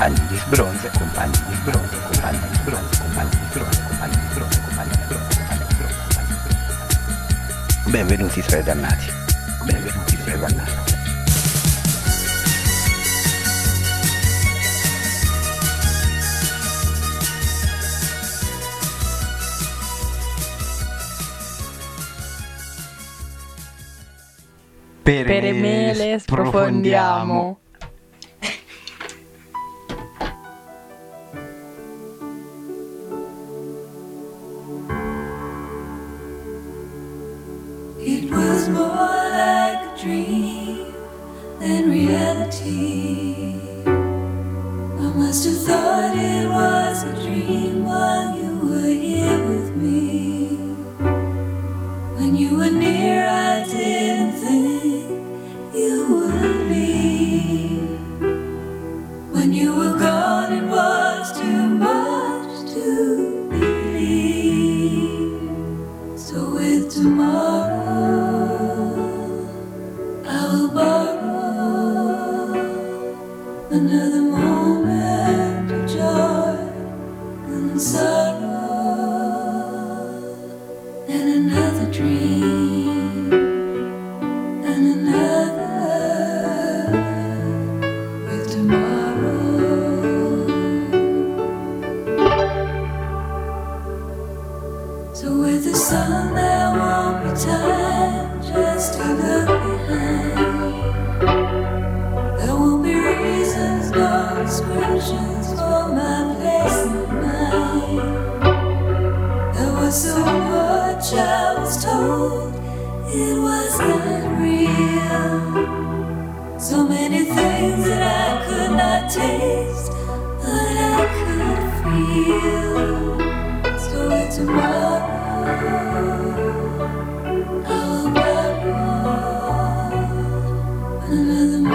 compagni di sbronzo, compagni di sbronzo, compagni di sbronzo, compagni di sbronzo, compagni di sbronzo, compagni di sbronzo, compagni di sbronzo, compagni di sbronzo. Benvenuti tra i dannati, benvenuti tra i dannati. Per mele sprofondiamo.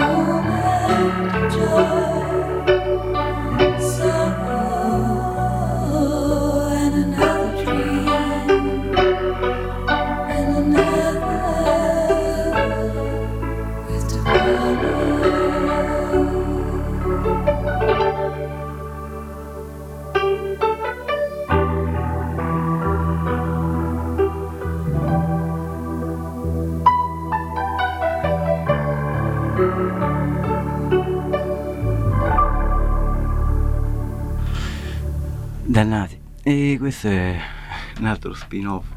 Joy, joy. Dannati. E questo è un altro spin-off.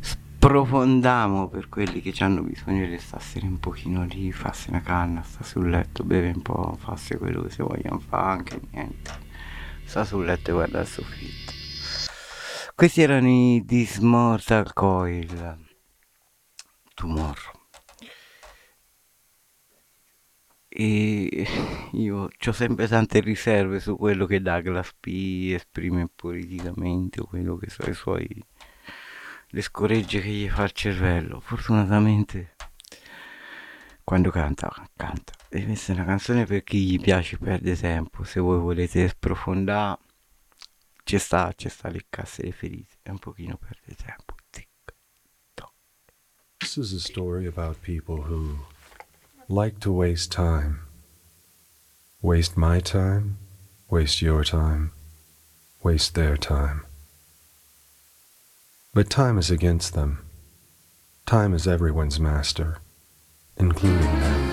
Sprofondiamo per quelli che hanno bisogno di starsene un pochino lì, farsi una canna, sta sul letto, beve un po', farsi quello che si vogliono fare, anche niente. Sta sul letto e guarda il soffitto. Questi erano i This Mortal Coil. Tomorrow. E io ho sempre tante riserve su quello che Douglas P esprime politicamente o quello che sono i suoi le scoregge che gli fa il cervello. Fortunatamente quando canta, canta. E questa è una canzone per chi gli piace perde tempo. Se voi volete sprofondare, ci sta, ci sta le casse le ferite. È un pochino perde tempo. This is a story about people who like to waste time. Waste my time, waste your time, waste their time. But time is against them. Time is everyone's master, including them.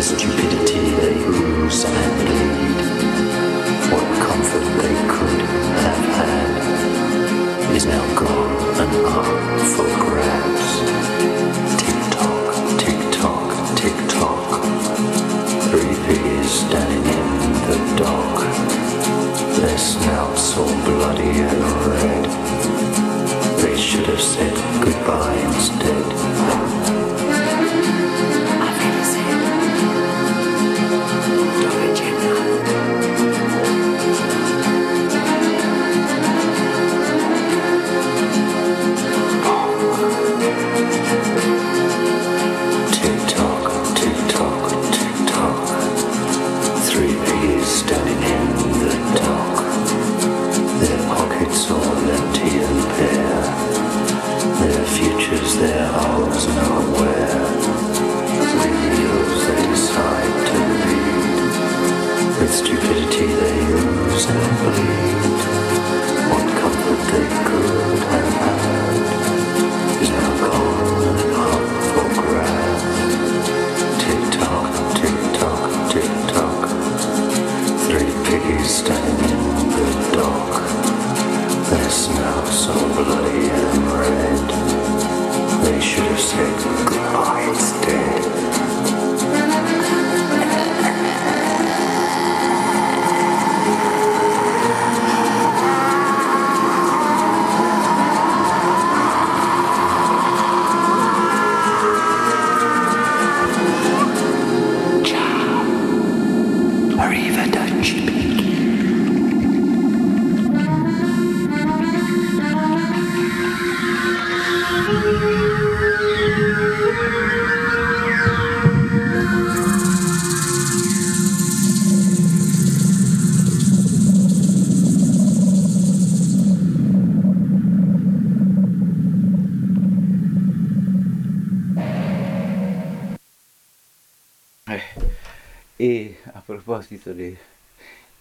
stupid.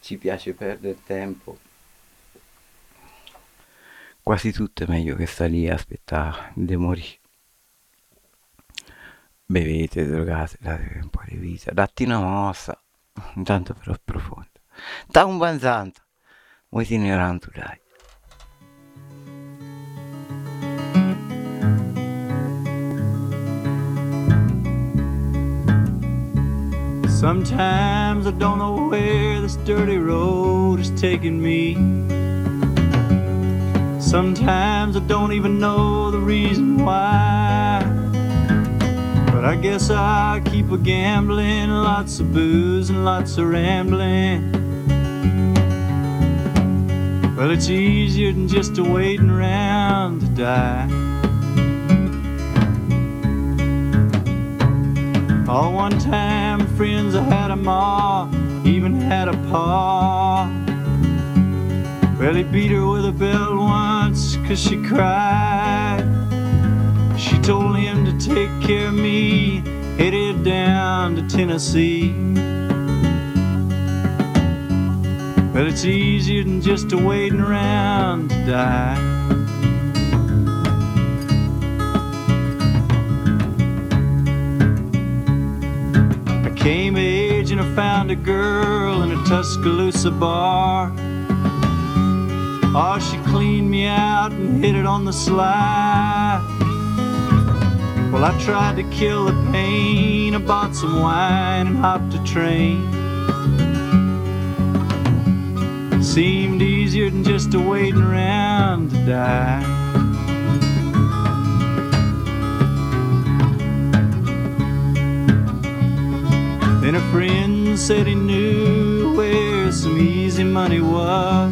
Ci piace perdere tempo, quasi tutto è meglio che sta lì a aspettare di morire. Bevete, drogate, date un po' di vita, datti una mossa, intanto però profonda. Da un banzanto, vuoi itinerante dai. Sometimes I don't know where this dirty road is taking me. Sometimes I don't even know the reason why. But I guess I keep a gambling, lots of booze and lots of rambling. Well, it's easier than just a waiting around to die. All one time, friends, I had a ma, even had a pa. Well, he beat her with a belt once, cause she cried. She told him to take care of me, headed down to Tennessee. Well, it's easier than just a waiting around to die. Came of age and I found a girl in a Tuscaloosa bar. Oh, she cleaned me out and hit it on the sly. Well, I tried to kill the pain. I bought some wine and hopped a train. Seemed easier than just a waiting around to die. Then a friend said he knew where some easy money was.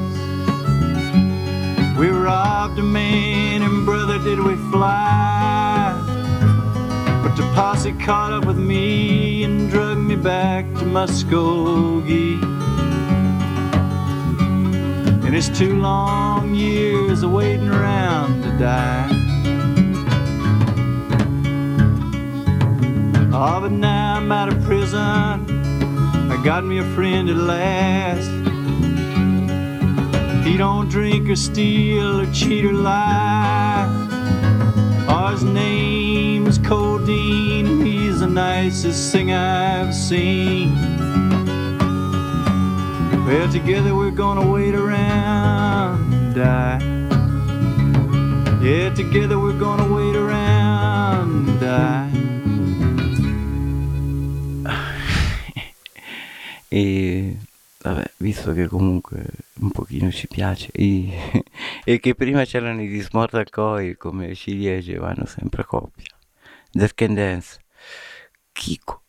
We robbed a man and brother did we fly. But the posse caught up with me and drug me back to Muskogee. And it's two long years of waiting around to die. Oh, but now I'm out of prison. I got me a friend at last. He don't drink or steal or cheat or lie. Oh, his name's Codeine, he's the nicest thing I've seen. Well, together we're gonna wait around and die. Yeah, together we're gonna wait around E vabbè, visto che comunque un pochino ci piace e, e che prima c'erano i Dismortal Coil come ciliegie vanno sempre a coppia. Death Can Dance. Kiko.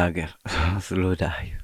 Tage. Slow dive.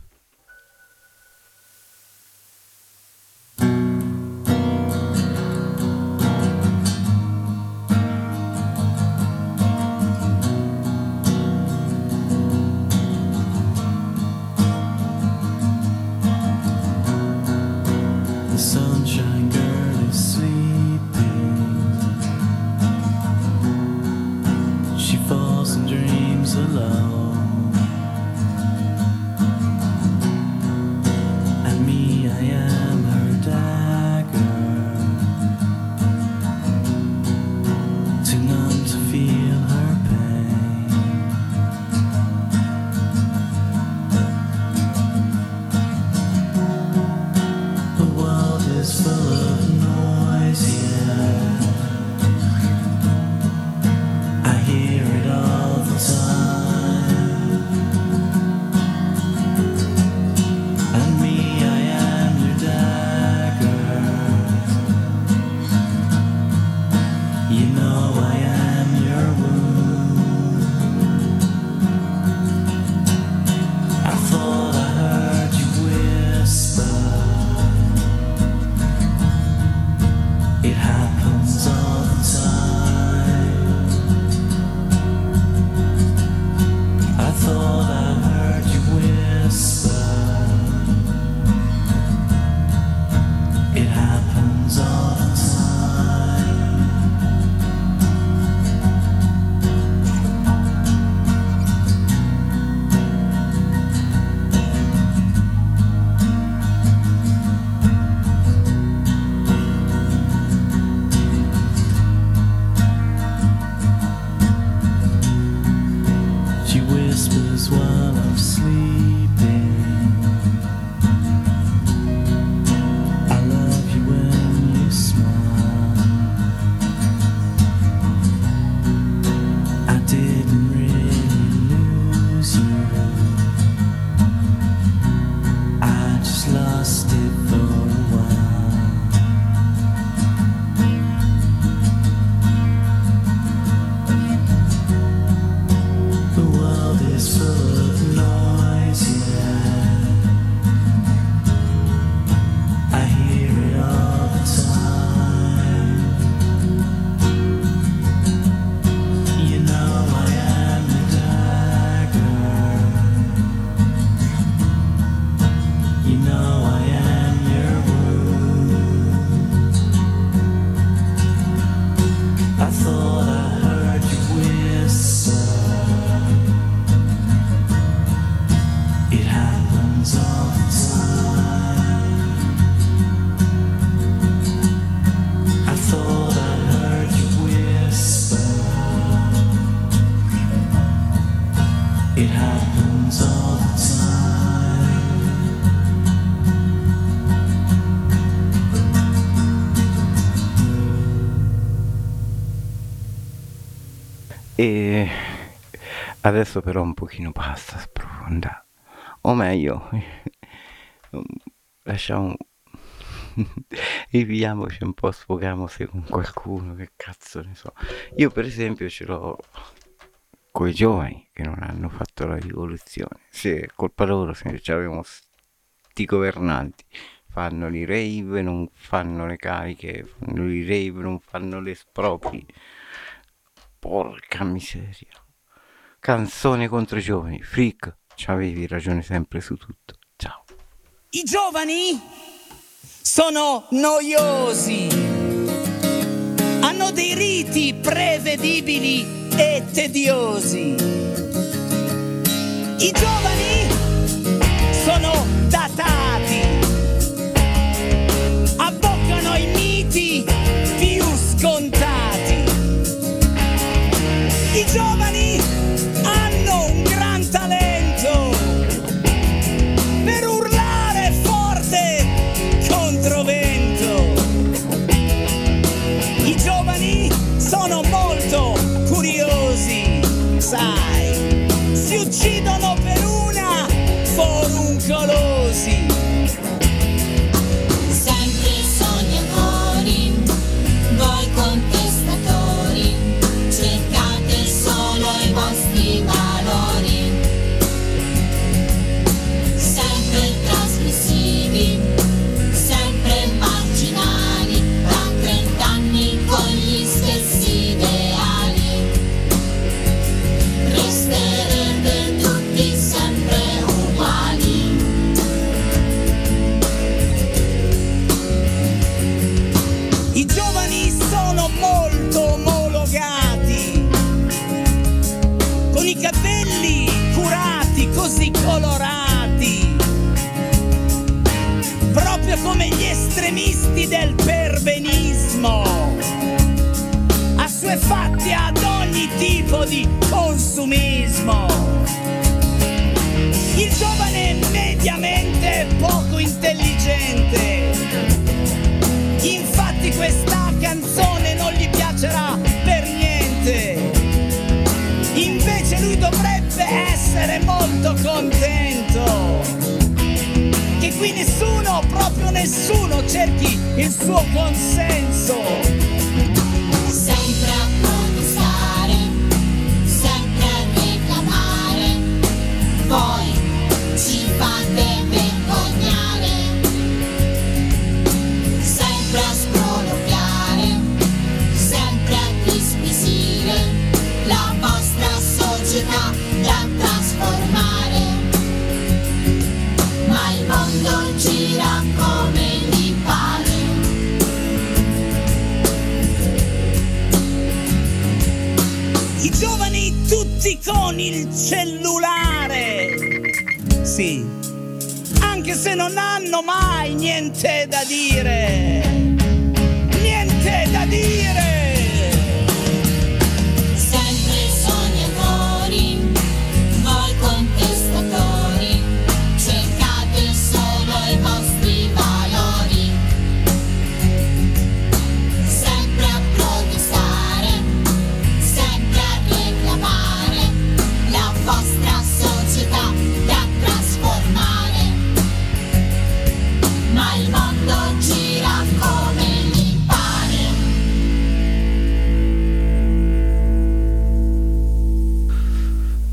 Adesso però un pochino basta sprofonda. O meglio, lasciamo... Riviamoci un po', sfogamoci con qualcuno, che cazzo ne so. Io per esempio ce l'ho coi giovani che non hanno fatto la rivoluzione. Se è colpa loro, se avevamo sti governanti fanno i rave, non fanno le cariche, fanno i rave, non fanno le espropri. Porca miseria. Canzone contro i giovani. Freak, avevi ragione sempre su tutto. Ciao. I giovani sono noiosi, hanno dei riti prevedibili e tediosi. I giovani cellulare. Sì, anche se non hanno mai niente da dire.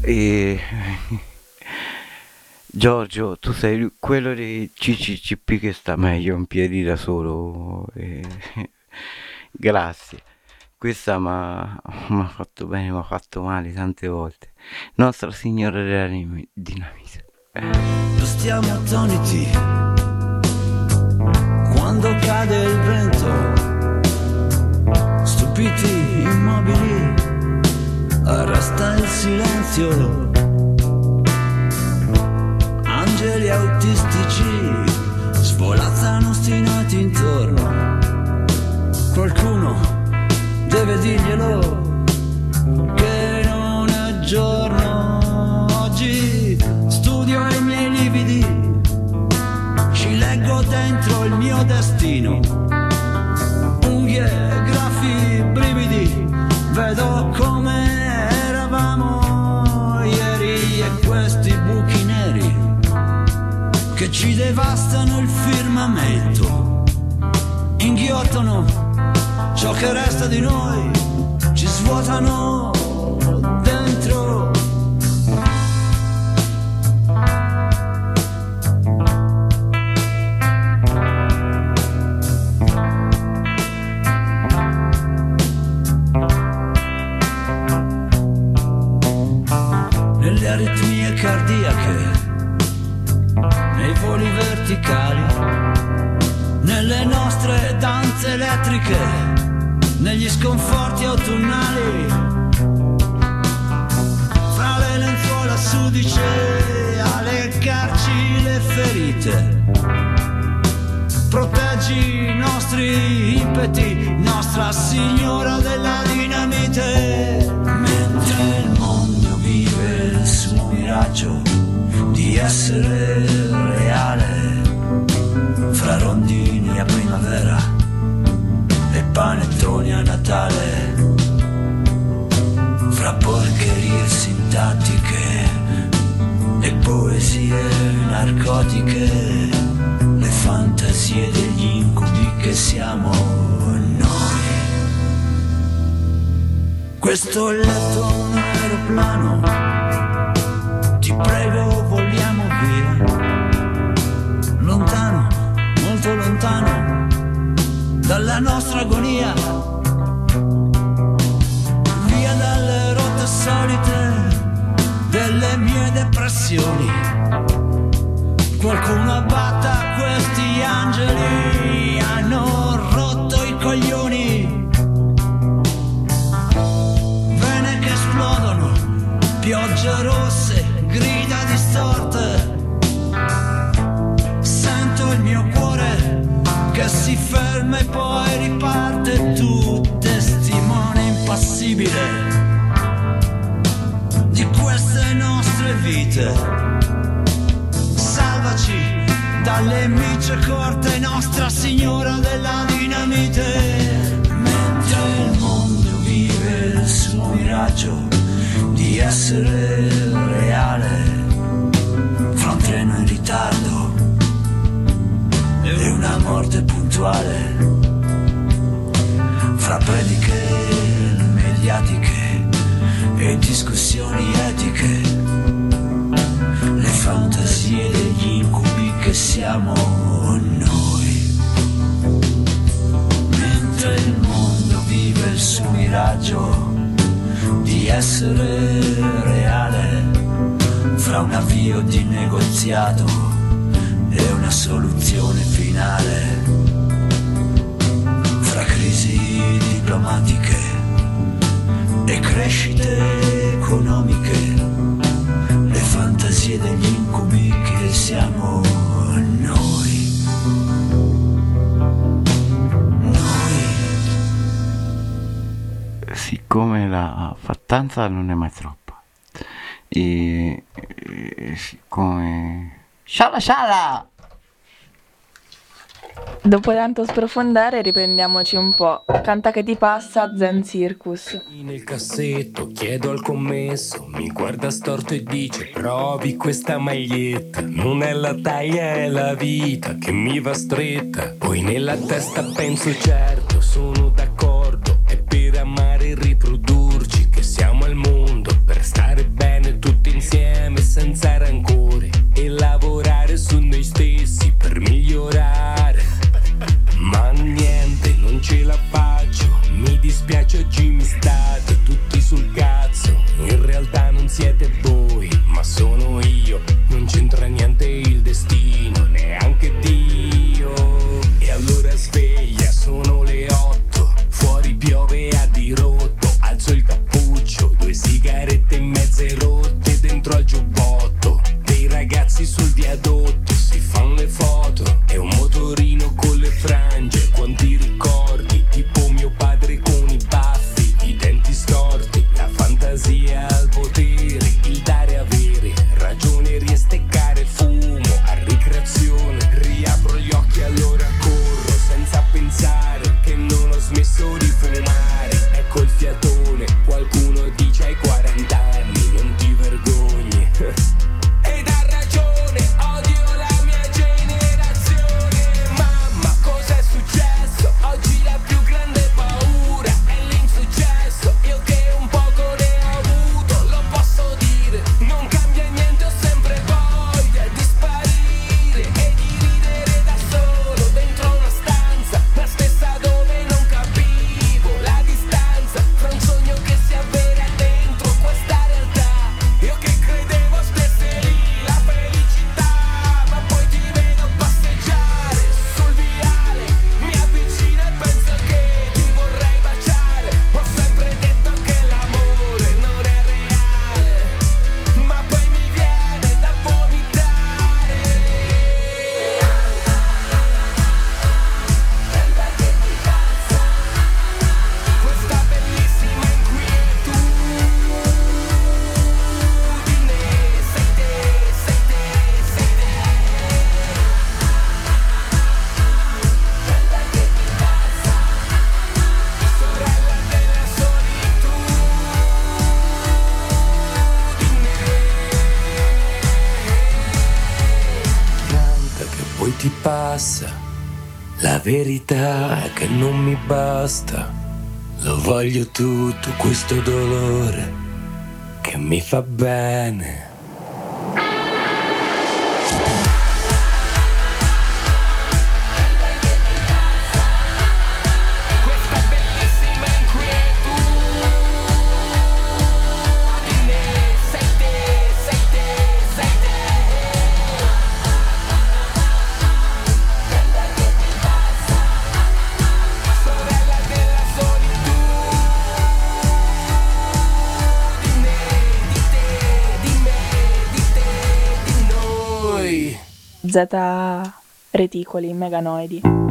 E... Giorgio, tu sei quello dei CCCP che sta meglio in piedi da solo. e- Grazie. Questa mi ha fatto bene, mi ha fatto male tante volte. Nostra Signora della Dinamite. Stiamo attoniti quando cade il vento, stupiti, immobili, arresta il silenzio. Angeli autistici svolazzano ostinati intorno. Qualcuno deve dirglielo che non è giorno oggi studio i miei lividi ci leggo dentro il mio destino unghie graffi brividi vedo come devastano il firmamento. Inghiottano ciò che resta di noi. Ci svuotano elettriche, negli sconforti autunnali, fra le lenzuola sudice a leccarci le ferite. Proteggi i nostri impeti, Nostra Signora della dinamite. Mentre il mondo vive il suo miraggio di essere reale, fra rondini a primavera panettoni a Natale, fra porcherie sintattiche e poesie narcotiche, le fantasie degli incubi che siamo noi. Questo letto un aeroplano, ti prego vogliamo via, lontano, molto lontano, dalla nostra agonia, via dalle rotte solite delle mie depressioni. Qualcuno abbatta questi angeli, hanno rotto i coglioni. Vene che esplodono, piogge rosse, grida distorte. fiamme poi riparte tu, testimone impassibile di queste nostre vite. Salvaci dalle micce corte, Nostra Signora della Dinamite. Mentre il mondo vive il suo miraggio di essere reale, fra un treno in ritardo e una morte puntuale, fra prediche mediatiche e discussioni etiche, le fantasie degli incubi che siamo noi. Mentre il mondo vive il suo miraggio di essere reale, fra un avvio di negoziato e una soluzione finale, fra crisi diplomatiche e crescite economiche, le fantasie degli incubi che siamo noi. siccome la fattanza non è mai troppa e, e siccome sciala sciala Dopo tanto sprofondare, riprendiamoci un po'. Canta che ti passa, Zen Circus. Nel cassetto chiedo al commesso, mi guarda storto e dice provi questa maglietta, non è la taglia è la vita che mi va stretta, poi nella testa penso certo, sono d'accordo, è per amare e riprodurci che siamo al mondo, per stare bene tutti insieme senza rancore dispiace mi state tutti sul cazzo. In realtà non siete voi, ma sono io. Verità è che non mi basta. Lo voglio tutto questo dolore Che mi fa bene Z reticoli, meganoidi.